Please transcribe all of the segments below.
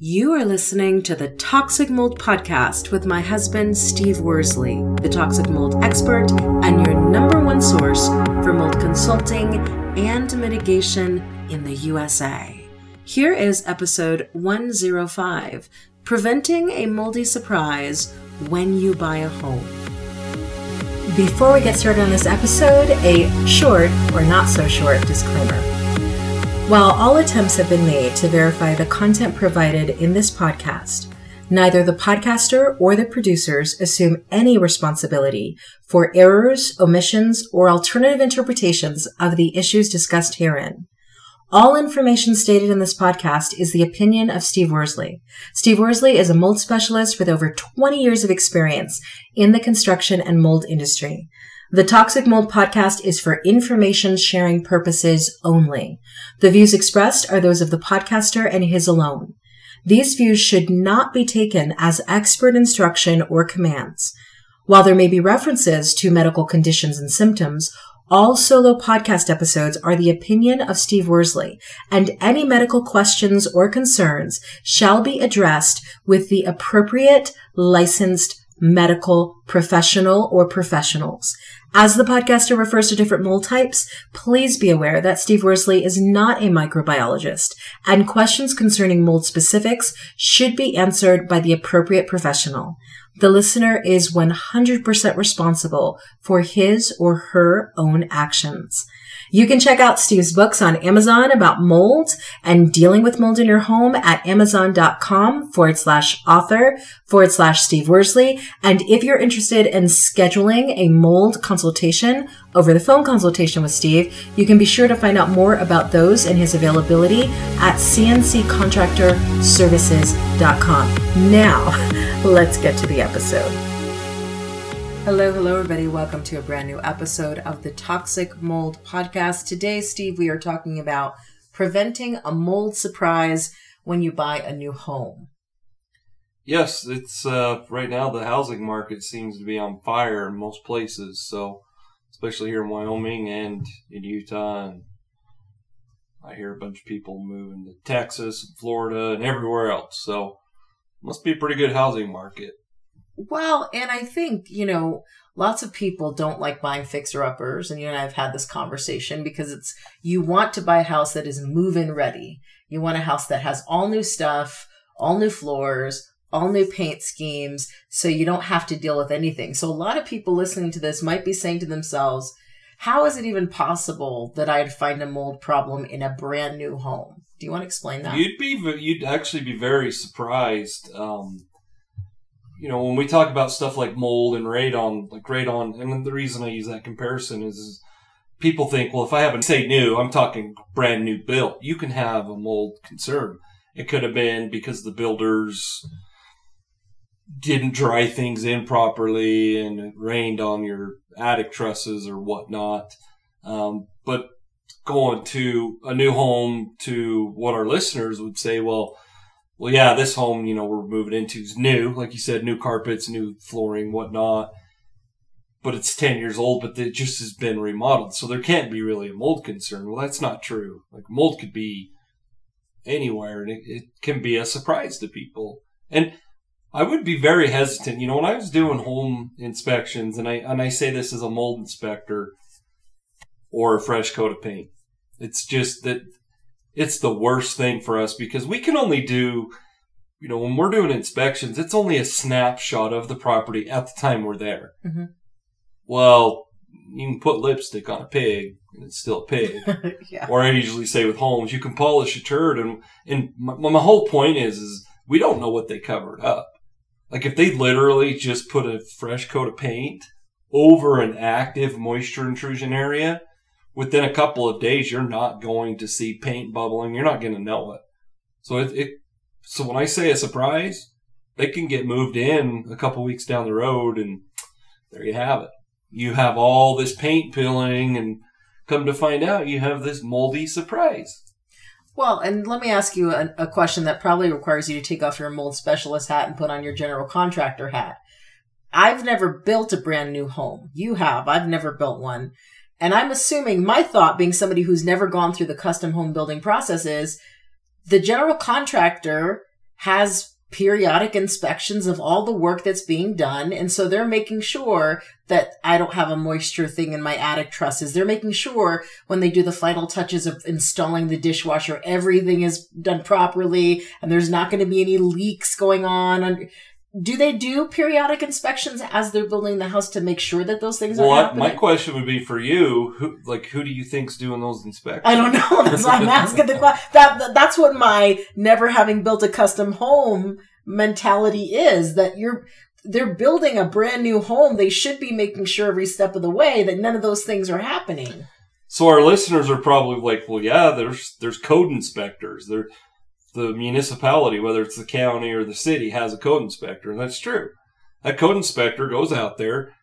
You are listening to the Toxic Mold Podcast with my husband, Steve Worsley, the toxic mold expert and your number one source for mold consulting and mitigation in the USA. Here is episode 105 Preventing a Moldy Surprise When You Buy a Home. Before we get started on this episode, a short or not so short disclaimer. While all attempts have been made to verify the content provided in this podcast, neither the podcaster or the producers assume any responsibility for errors, omissions, or alternative interpretations of the issues discussed herein. All information stated in this podcast is the opinion of Steve Worsley. Steve Worsley is a mold specialist with over 20 years of experience in the construction and mold industry. The Toxic Mold podcast is for information sharing purposes only. The views expressed are those of the podcaster and his alone. These views should not be taken as expert instruction or commands. While there may be references to medical conditions and symptoms, all solo podcast episodes are the opinion of Steve Worsley, and any medical questions or concerns shall be addressed with the appropriate licensed medical professional or professionals. As the podcaster refers to different mold types, please be aware that Steve Worsley is not a microbiologist, and questions concerning mold specifics should be answered by the appropriate professional. The listener is 100% responsible for his or her own actions. You can check out Steve's books on Amazon about mold and dealing with mold in your home at amazon.com forward slash author forward slash Steve Worsley. And if you're interested in scheduling a mold consultation over the phone consultation with Steve, you can be sure to find out more about those and his availability at cnccontractorservices.com. Now, let's get to the episode. Hello, hello, everybody. Welcome to a brand new episode of the Toxic Mold Podcast. Today, Steve, we are talking about preventing a mold surprise when you buy a new home. Yes, it's uh, right now the housing market seems to be on fire in most places. So, especially here in Wyoming and in Utah, and I hear a bunch of people moving to Texas, and Florida, and everywhere else. So, must be a pretty good housing market. Well, and I think, you know, lots of people don't like buying fixer uppers. And you and I have had this conversation because it's, you want to buy a house that is move in ready. You want a house that has all new stuff, all new floors, all new paint schemes. So you don't have to deal with anything. So a lot of people listening to this might be saying to themselves, how is it even possible that I'd find a mold problem in a brand new home? Do you want to explain that? You'd be, you'd actually be very surprised. Um, you know, when we talk about stuff like mold and radon, like radon, and the reason I use that comparison is, is people think, well, if I have a say new, I'm talking brand new built. You can have a mold concern. It could have been because the builders didn't dry things in properly and it rained on your attic trusses or whatnot. Um, but going to a new home to what our listeners would say, well, well, yeah, this home, you know, we're moving into is new, like you said, new carpets, new flooring, whatnot. But it's 10 years old, but it just has been remodeled. So there can't be really a mold concern. Well, that's not true. Like mold could be anywhere and it, it can be a surprise to people. And I would be very hesitant. You know, when I was doing home inspections, and I, and I say this as a mold inspector or a fresh coat of paint, it's just that it's the worst thing for us because we can only do, you know, when we're doing inspections, it's only a snapshot of the property at the time we're there. Mm-hmm. Well, you can put lipstick on a pig and it's still a pig. yeah. Or I usually say with homes, you can polish a turd. And, and my, my whole point is, is we don't know what they covered up. Like if they literally just put a fresh coat of paint over an active moisture intrusion area, within a couple of days, you're not going to see paint bubbling. You're not going to know it. So it, it, so when I say a surprise, they can get moved in a couple weeks down the road, and there you have it. You have all this paint peeling, and come to find out, you have this moldy surprise. Well, and let me ask you a, a question that probably requires you to take off your mold specialist hat and put on your general contractor hat. I've never built a brand new home. You have. I've never built one. And I'm assuming my thought, being somebody who's never gone through the custom home building process, is the general contractor has periodic inspections of all the work that's being done. And so they're making sure that I don't have a moisture thing in my attic trusses. They're making sure when they do the final touches of installing the dishwasher, everything is done properly and there's not going to be any leaks going on. Do they do periodic inspections as they're building the house to make sure that those things well, are happening? my question would be for you: who, like, who do you think's doing those inspections? I don't know. That's why I'm asking the question. That, that that's what my never having built a custom home mentality is. That you're they're building a brand new home. They should be making sure every step of the way that none of those things are happening. So our listeners are probably like, well, yeah, there's there's code inspectors. There, the municipality, whether it's the county or the city, has a code inspector, and that's true. That code inspector goes out there.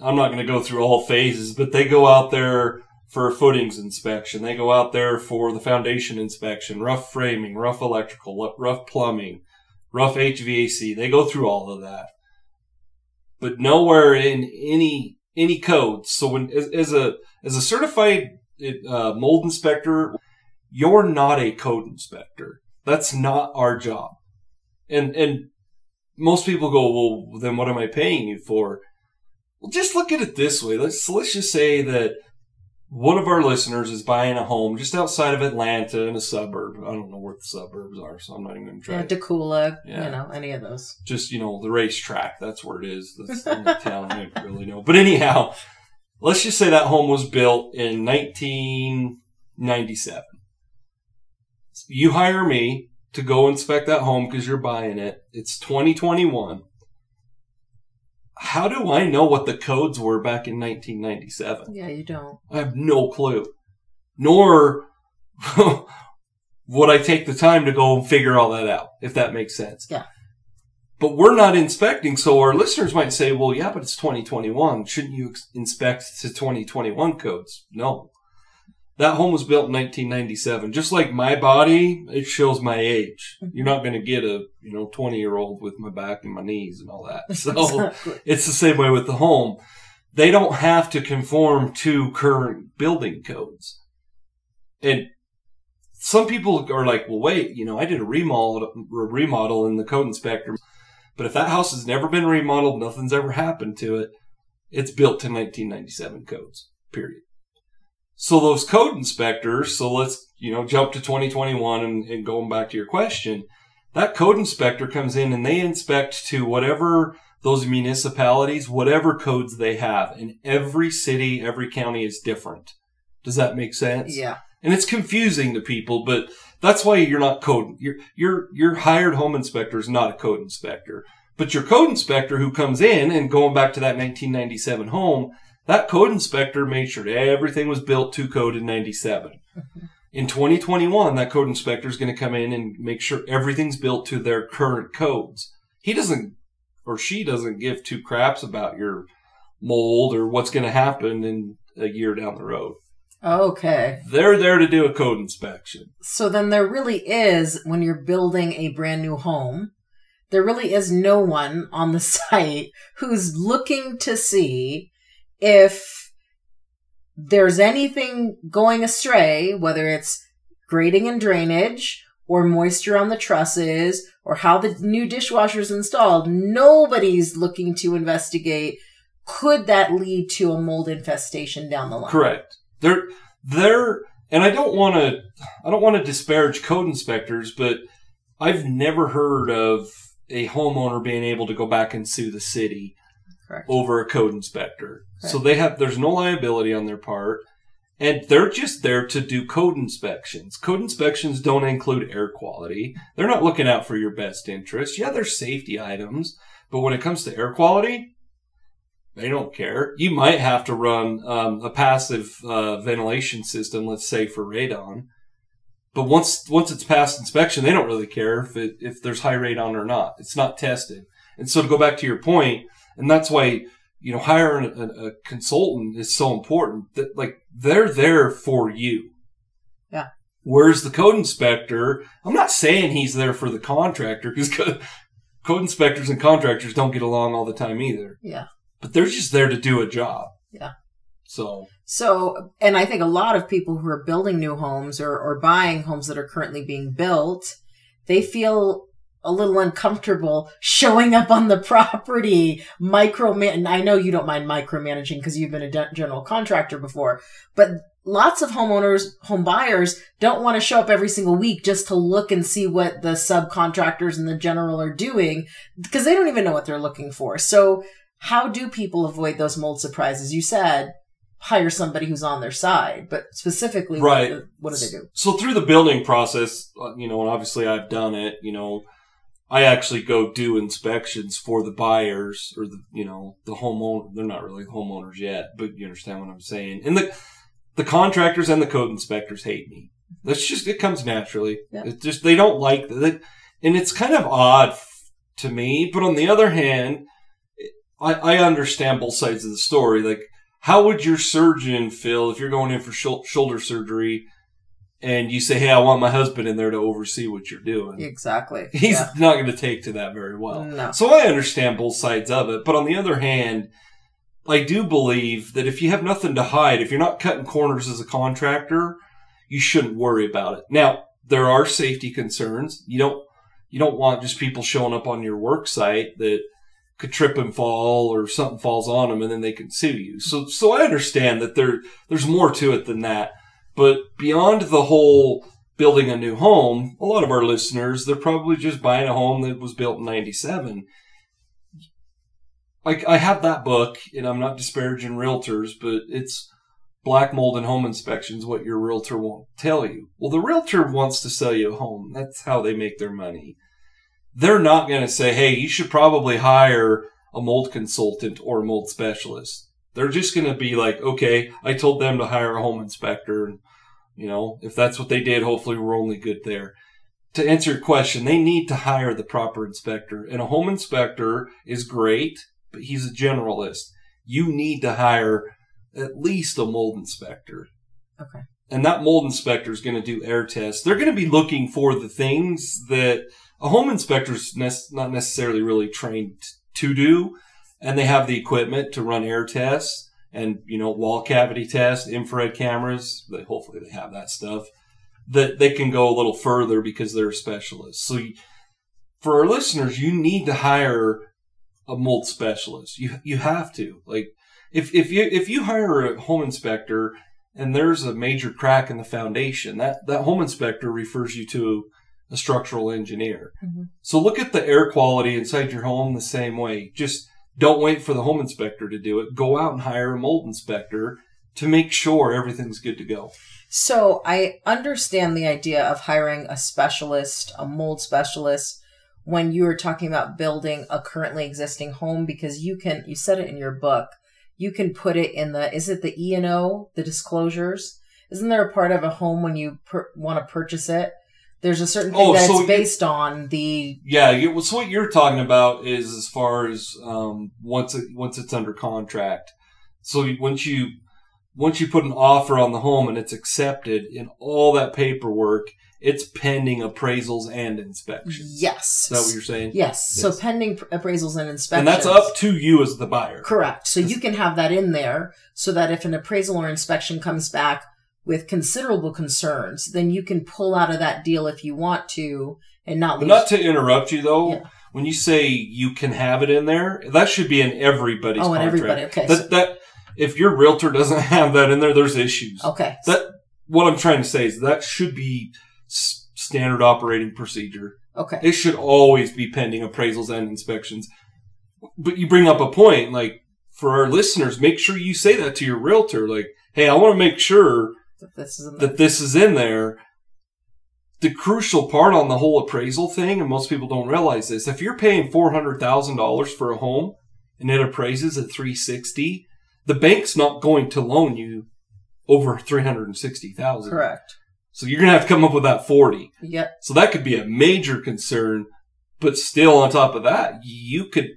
I'm not going to go through all phases, but they go out there for footings inspection. They go out there for the foundation inspection, rough framing, rough electrical, rough plumbing, rough HVAC. They go through all of that. But nowhere in any any codes. So when as, as a as a certified uh, mold inspector, you're not a code inspector. That's not our job. And and most people go, well, then what am I paying you for? Well, just look at it this way. Let's let's just say that one of our listeners is buying a home just outside of Atlanta in a suburb. I don't know where the suburbs are, so I'm not even going to try. Yeah, Dacula, Yeah. you know, any of those. just you know the racetrack. That's where it is. That's the only town I really know. But anyhow, let's just say that home was built in 1997. You hire me to go inspect that home because you're buying it. It's 2021. How do I know what the codes were back in 1997? Yeah, you don't. I have no clue. Nor would I take the time to go and figure all that out, if that makes sense. Yeah. But we're not inspecting, so our listeners might say, well, yeah, but it's 2021. Shouldn't you inspect to 2021 codes? No. That home was built in 1997. Just like my body, it shows my age. You're not going to get a, you know, 20 year old with my back and my knees and all that. So Exactly. it's the same way with the home. They don't have to conform to current building codes. And some people are like, well, wait, you know, I did a remodel, a remodel in the code inspector, but if that house has never been remodeled, nothing's ever happened to it, it's built to 1997 codes, period. So those code inspectors, so let's, you know, jump to 2021 and, and going back to your question, that code inspector comes in and they inspect to whatever those municipalities, whatever codes they have. And every city, every county is different. Does that make sense? Yeah. And it's confusing to people, but that's why you're not code. Your your your hired home inspector is not a code inspector. But your code inspector who comes in and going back to that 1997 home, that code inspector made sure everything was built to code in 97. In 2021, that code inspector is going to come in and make sure everything's built to their current codes. He doesn't, or she doesn't give two craps about your mold or what's going to happen in a year down the road. Okay. They're there to do a code inspection. So then there really is, when you're building a brand new home, there really is no one on the site who's looking to see if there's anything going astray, whether it's grading and drainage or moisture on the trusses or how the new dishwasher's installed. Nobody's looking to investigate could that lead to a mold infestation down the line? Correct. They're they're and I don't want to I don't want to disparage code inspectors, but I've never heard of a homeowner being able to go back and sue the city Correct. over a code inspector. So they have there's no liability on their part. And they're just there to do code inspections. Code inspections don't include air quality. They're not looking out for your best interest. Yeah, there's safety items, but when it comes to air quality, they don't care. You might have to run um, a passive uh, ventilation system, let's say for radon. But once once it's passed inspection, they don't really care if it, if there's high radon or not. It's not tested. And so to go back to your point, and that's why you know hiring a, a consultant is so important. That like they're there for you. Yeah. Where's the code inspector, I'm not saying he's there for the contractor because code, code inspectors and contractors don't get along all the time either Yeah. but they're just there to do a job. Yeah. So So, and I think a lot of people who are building new homes or, or buying homes that are currently being built, they feel a little uncomfortable showing up on the property, microman. I know you don't mind micromanaging because you've been a general contractor before, but lots of homeowners, home buyers don't want to show up every single week just to look and see what the subcontractors and the general are doing because they don't even know what they're looking for. So how do people avoid those mold surprises? You said hire somebody who's on their side, but specifically, Right. what, what do they do? So through the building process, uh, you know, and obviously I've done it, you know, I actually go do inspections for the buyers or the, you know, the homeowner. They're not really homeowners yet, but you understand what I'm saying. And the, the contractors and the code inspectors hate me. That's just, it comes naturally. Yeah. It's just, they don't like that. And it's kind of odd f- to me, but on the other hand, I, I understand both sides of the story. Like, how would your surgeon feel if you're going in for shou- shoulder surgery and you say, "Hey, I want my husband in there to oversee what you're doing"? Exactly. He's Yeah. not going to take to that very well. No. So I understand both sides of it, but on the other hand, I do believe that if you have nothing to hide, if you're not cutting corners as a contractor, you shouldn't worry about it. Now, there are safety concerns. You don't you don't want just people showing up on your work site that could trip and fall or something falls on them and then they can sue you. So so I understand that there there's more to it than that. But beyond the whole building a new home, a lot of our listeners, they're probably just buying a home that was built in 97. I, I have that book, and I'm not disparaging realtors, but it's Black Mold and Home Inspections, what your realtor won't tell you. Well, the realtor wants to sell you a home. That's how they make their money. They're not going to say, hey, you should probably hire a mold consultant or a mold specialist. They're just going to be like, okay, I told them to hire a home inspector. And, you know, if that's what they did, hopefully we're only good there. To answer your question, they need to hire the proper inspector. And a home inspector is great, but he's a generalist. You need to hire at least a mold inspector. Okay. And that mold inspector is going to do air tests. They're going to be looking for the things that a home inspector is ne- not necessarily really trained to do. And they have the equipment to run air tests and, you know, wall cavity tests, infrared cameras. They, hopefully they have that stuff that they can go a little further because they're a specialist. So you, for our listeners, you need to hire a mold specialist. You, you have to like, if, if you, if you hire a home inspector and there's a major crack in the foundation, that, that home inspector refers you to a structural engineer. Mhm. So look at the air quality inside your home the same way. Just don't wait for the home inspector to do it. Go out and hire a mold inspector to make sure everything's good to go. So I understand the idea of hiring a specialist, a mold specialist, when you were talking about building a currently existing home, because you can, you said it in your book, you can put it in the, is it the E and O, the disclosures? Isn't there a part of a home when you per- want to purchase it? There's a certain thing Oh, that so based on the, Yeah, you, so what you're talking about is as far as um, once it, once it's under contract. So once you once you put an offer on the home and it's accepted in all that paperwork, it's pending appraisals and inspections. yes. Is that what you're saying? Yes. So pending pr- appraisals and inspections. And that's up to you as the buyer. Correct. So you can have that in there so that if an appraisal or inspection comes back with considerable concerns, then you can pull out of that deal if you want to and not But lose. not to interrupt you though. Yeah. When you say you can have it in there, that should be in everybody's oh, and contract. everybody. Okay. That, so- that if your realtor doesn't have that in there, there's issues. okay. That what I'm trying to say is that should be s- standard operating procedure. Okay. It should always be pending appraisals and inspections. But you bring up a point, like for our listeners, make sure you say that to your realtor. Like, hey, I want to make sure This is in that this is in there. The crucial part on the whole appraisal thing, and most people don't realize this, if you're paying four hundred thousand dollars for a home and it appraises at three sixty, the bank's not going to loan you over three hundred and sixty thousand. correct. So you're gonna have to come up with that forty. Yep. So that could be a major concern. But still, on top of that, you could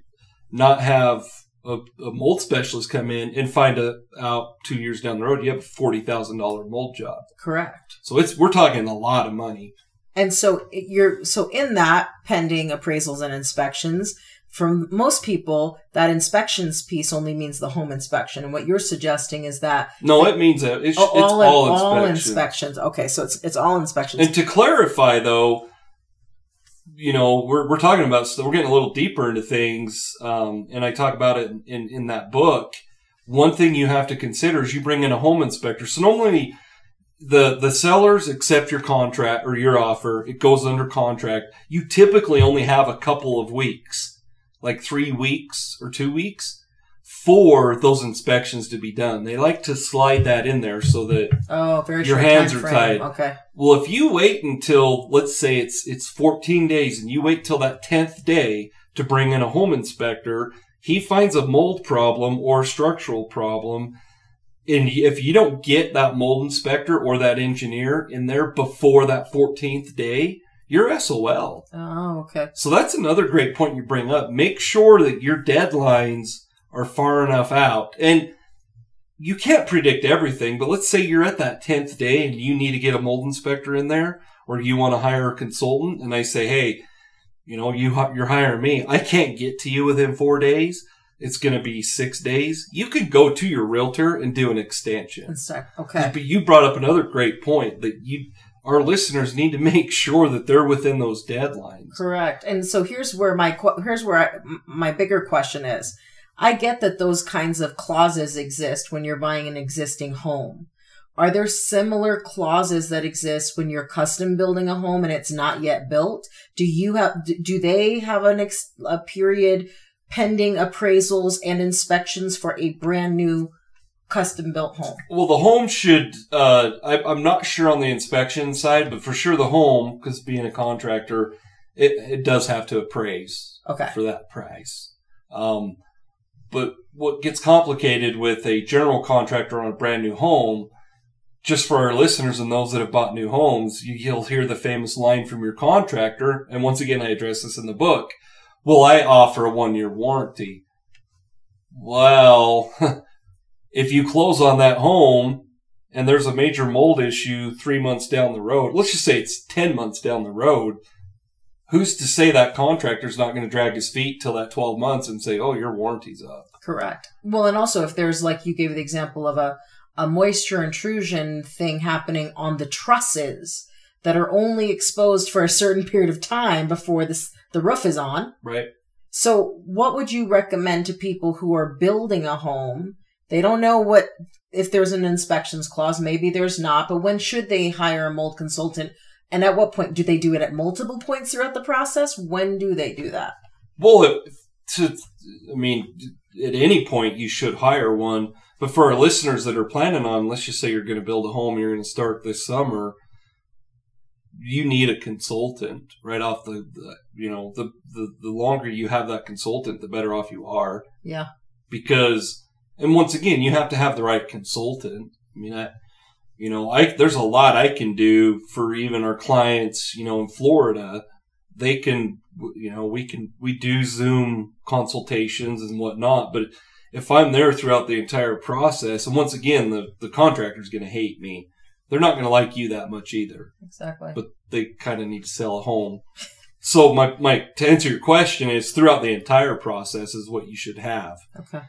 not have a, a mold specialist come in and find a, out two years down the road you have a forty thousand dollar mold job. Correct. So it's we're talking a lot of money. And so you're so in that pending appraisals and inspections. For most people, that inspections piece only means the home inspection, and what you're suggesting is that No, it means that it's, oh, it's all, all, all inspections. Okay, so it's it's all inspections. And to clarify, though, you know, we're, we're talking about, so we're getting a little deeper into things. Um, and I talk about it in, in that book. One thing you have to consider is you bring in a home inspector. So normally the, the sellers accept your contract or your offer. It goes under contract. You typically only have a couple of weeks, like three weeks or two weeks for those inspections to be done. They like to slide that in there so that oh, very your hands are frame. tied. Okay. Well, if you wait until let's say it's it's 14 days and you wait till that 10th day to bring in a home inspector, he finds a mold problem or a structural problem and if you don't get that mold inspector or that engineer in there before that 14th day, you're SOL. Oh, okay. So that's another great point you bring up. Make sure that your deadlines are far enough out. And you can't predict everything, but let's say you're at that 10th day and you need to get a mold inspector in there or you want to hire a consultant and I say, "Hey, you know, you you're hiring me. I can't get to you within 4 days. It's going to be 6 days." You could go to your realtor and do an extension. Okay. But you brought up another great point that you our listeners need to make sure that they're within those deadlines. Correct. And so here's where my here's where I, my bigger question is. I get that those kinds of clauses exist when you're buying an existing home. Are there similar clauses that exist when you're custom building a home and it's not yet built? Do you have do they have an ex- a period pending appraisals and inspections for a brand new custom built home? Well, the home should. Uh, I, I'm not sure on the inspection side, but for sure the home, because being a contractor, it, it does have to appraise Okay. for that price. Um, but what gets complicated with a general contractor on a brand new home, just for our listeners and those that have bought new homes, you, you'll hear the famous line from your contractor. And once again, I address this in the book. Will I offer a one year warranty? Well, if you close on that home and there's a major mold issue three months down the road, let's just say it's 10 months down the road, who's to say that contractor's not going to drag his feet till that 12 months and say, oh, your warranty's up? Correct. Well, and also if there's like you gave the example of a a moisture intrusion thing happening on the trusses that are only exposed for a certain period of time before this the roof is on. Right? So, what would you recommend to people who are building a home? They don't know what if there's an inspections clause, maybe there's not, but when should they hire a mold consultant? And at what point do they do it at multiple points throughout the process? When do they do that? Well, if, to, I mean, at any point you should hire one. But for our listeners that are planning on, let's just say you're going to build a home, you're going to start this summer, you need a consultant right off the, the you know, the, the, the longer you have that consultant, the better off you are. Yeah. Because, and once again, you have to have the right consultant. I mean, I, you know, I, there's a lot I can do for even our clients, you know, in Florida. They can, you know, we can, we do Zoom consultations and whatnot, but if I'm there throughout the entire process, and once again, the, the contractor's going to hate me. They're not going to like you that much either, Exactly. but they kind of need to sell a home. So my, my, to answer your question is throughout the entire process is what you should have. Okay.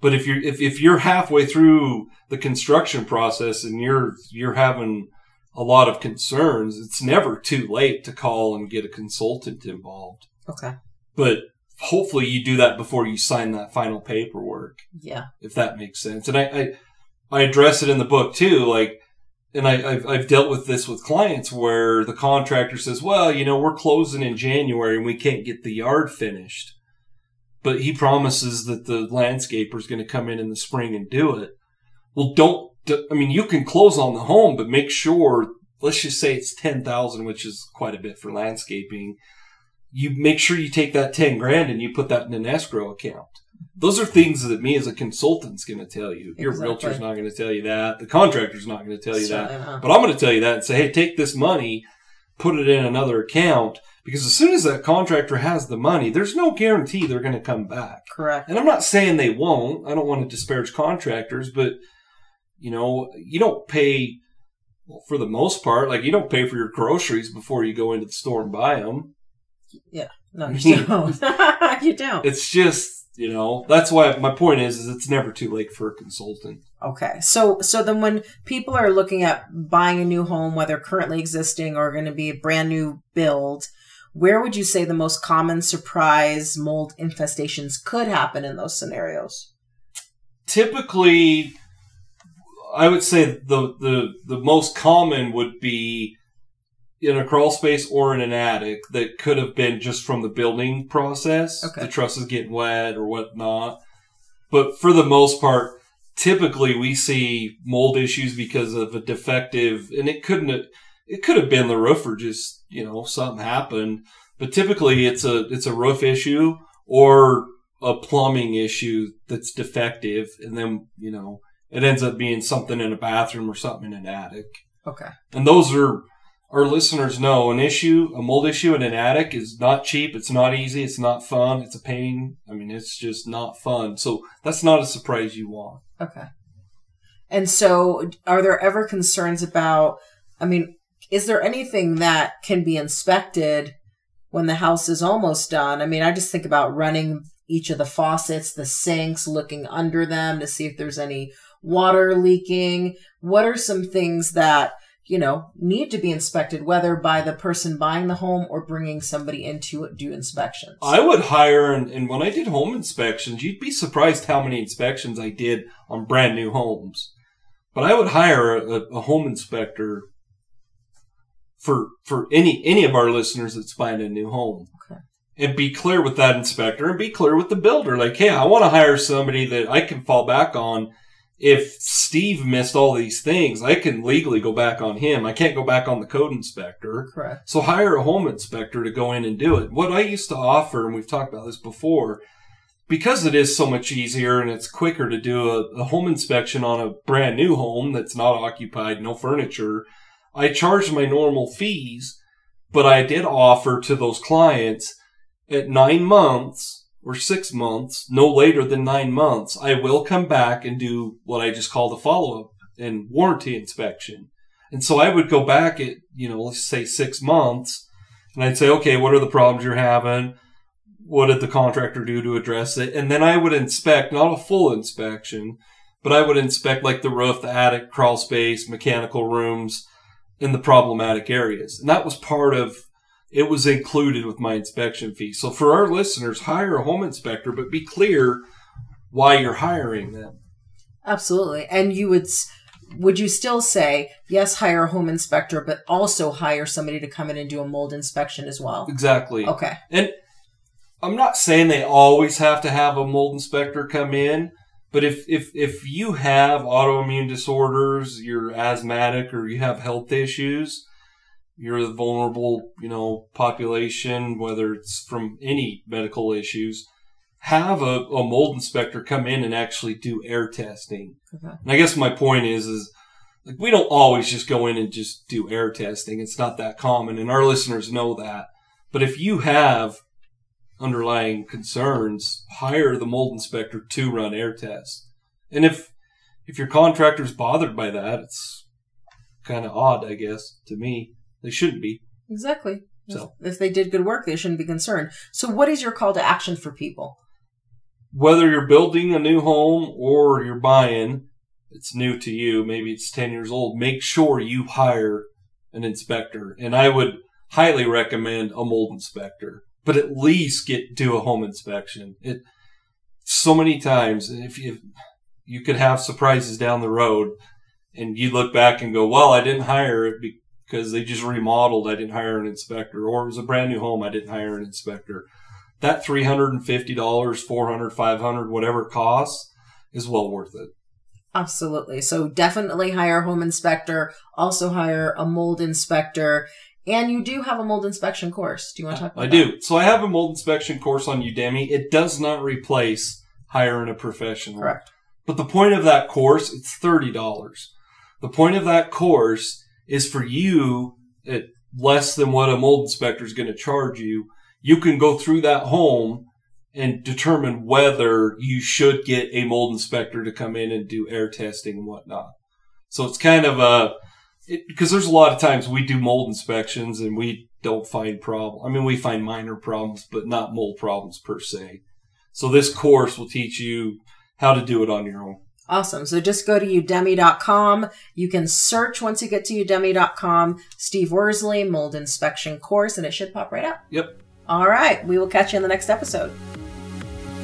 But if you're if, if you're halfway through the construction process and you're you're having a lot of concerns, it's never too late to call and get a consultant involved. Okay. But hopefully you do that before you sign that final paperwork, Yeah. if that makes sense. And I I, I address it in the book too, like and I, I've, I've dealt with this with clients where the contractor says, well, you know, we're closing in January and we can't get the yard finished. But he promises that the landscaper is going to come in in the spring and do it. Well, don't, I mean, you can close on the home, but make sure, let's just say it's 10,000, which is quite a bit for landscaping. You make sure you take that 10 grand and you put that in an escrow account. Those are things that me as a consultant's going to tell you. Your Exactly. realtor's not going to tell you that. The contractor's not going to tell you that. Not. But I'm going to tell you that and say, hey, take this money, put it in another account, because as soon as that contractor has the money, there's no guarantee they're going to come back. Correct. And I'm not saying they won't. I don't want to disparage contractors, but you know, you don't pay well, for the most part. Like you don't pay for your groceries before you go into the store and buy them. Yeah, no, you don't. you don't. It's just you know that's why my point is is it's never too late for a consultant. Okay. So so then when people are looking at buying a new home, whether currently existing or going to be a brand new build, where would you say the most common surprise mold infestations could happen in those scenarios? Typically, I would say the the the most common would be in a crawl space or in an attic that could have been just from the building process. Okay. The trusses getting wet or whatnot. But for the most part, typically we see mold issues because of a defective, and it couldn't, it could have been the roof or just, you know, something happened. But typically it's a, it's a roof issue or a plumbing issue that's defective. And then, you know, it ends up being something in a bathroom or something in an attic. Okay. And those are, our listeners know an issue, a mold issue in an attic is not cheap. It's not easy. It's not fun. It's a pain. I mean, it's just not fun. So that's not a surprise you want. Okay. And so, are there ever concerns about? I mean, is there anything that can be inspected when the house is almost done? I mean, I just think about running each of the faucets, the sinks, looking under them to see if there's any water leaking. What are some things that you know, need to be inspected, whether by the person buying the home or bringing somebody in to do inspections. I would hire, and, and when I did home inspections, you'd be surprised how many inspections I did on brand new homes. But I would hire a, a home inspector for for any any of our listeners that's buying a new home. Okay. And be clear with that inspector and be clear with the builder. Like, hey, I want to hire somebody that I can fall back on if Steve missed all these things, I can legally go back on him. I can't go back on the code inspector. Correct. So hire a home inspector to go in and do it. What I used to offer, and we've talked about this before, because it is so much easier and it's quicker to do a, a home inspection on a brand new home that's not occupied, no furniture, I charged my normal fees, but I did offer to those clients at nine months or six months, no later than nine months, I will come back and do what I just call the follow up and warranty inspection. And so I would go back at, you know, let's say six months and I'd say, okay, what are the problems you're having? What did the contractor do to address it? And then I would inspect, not a full inspection, but I would inspect like the roof, the attic, crawl space, mechanical rooms, in the problematic areas. And that was part of it was included with my inspection fee. So for our listeners, hire a home inspector, but be clear why you're hiring them. Absolutely. And you would would you still say yes, hire a home inspector, but also hire somebody to come in and do a mold inspection as well? Exactly. Okay. And I'm not saying they always have to have a mold inspector come in, but if if if you have autoimmune disorders, you're asthmatic, or you have health issues, you're the vulnerable, you know, population, whether it's from any medical issues, have a, a mold inspector come in and actually do air testing. Okay. And I guess my point is, is like we don't always just go in and just do air testing. It's not that common, and our listeners know that. But if you have underlying concerns, hire the mold inspector to run air tests. And if if your contractor's bothered by that, it's kind of odd, I guess, to me. They shouldn't be. Exactly. So if they did good work, they shouldn't be concerned. So, what is your call to action for people? Whether you're building a new home or you're buying, it's new to you, maybe it's 10 years old, make sure you hire an inspector. And I would highly recommend a mold inspector, but at least get do a home inspection. It so many times if you you could have surprises down the road and you look back and go, "Well, I didn't hire it because they just remodeled. I didn't hire an inspector, or it was a brand new home. I didn't hire an inspector. That three hundred and fifty dollars, four hundred, five hundred, whatever it costs, is well worth it. Absolutely. So definitely hire a home inspector. Also hire a mold inspector. And you do have a mold inspection course. Do you want to talk about it? I that? do. So I have a mold inspection course on Udemy. It does not replace hiring a professional. Correct. But the point of that course, it's thirty dollars. The point of that course is for you at less than what a mold inspector is going to charge you. You can go through that home and determine whether you should get a mold inspector to come in and do air testing and whatnot. So it's kind of a, because there's a lot of times we do mold inspections and we don't find problem. I mean, we find minor problems, but not mold problems per se. So this course will teach you how to do it on your own. Awesome. So just go to udemy.com. You can search once you get to udemy.com, Steve Worsley mold inspection course, and it should pop right up. Yep. All right. We will catch you in the next episode.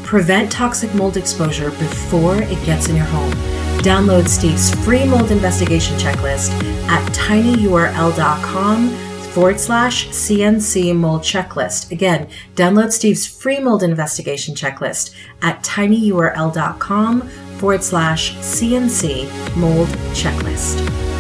Prevent toxic mold exposure before it gets in your home. Download Steve's free mold investigation checklist at tinyurl.com forward slash CNC mold checklist. Again, download Steve's free mold investigation checklist at tinyurl.com forward slash CNC mold checklist.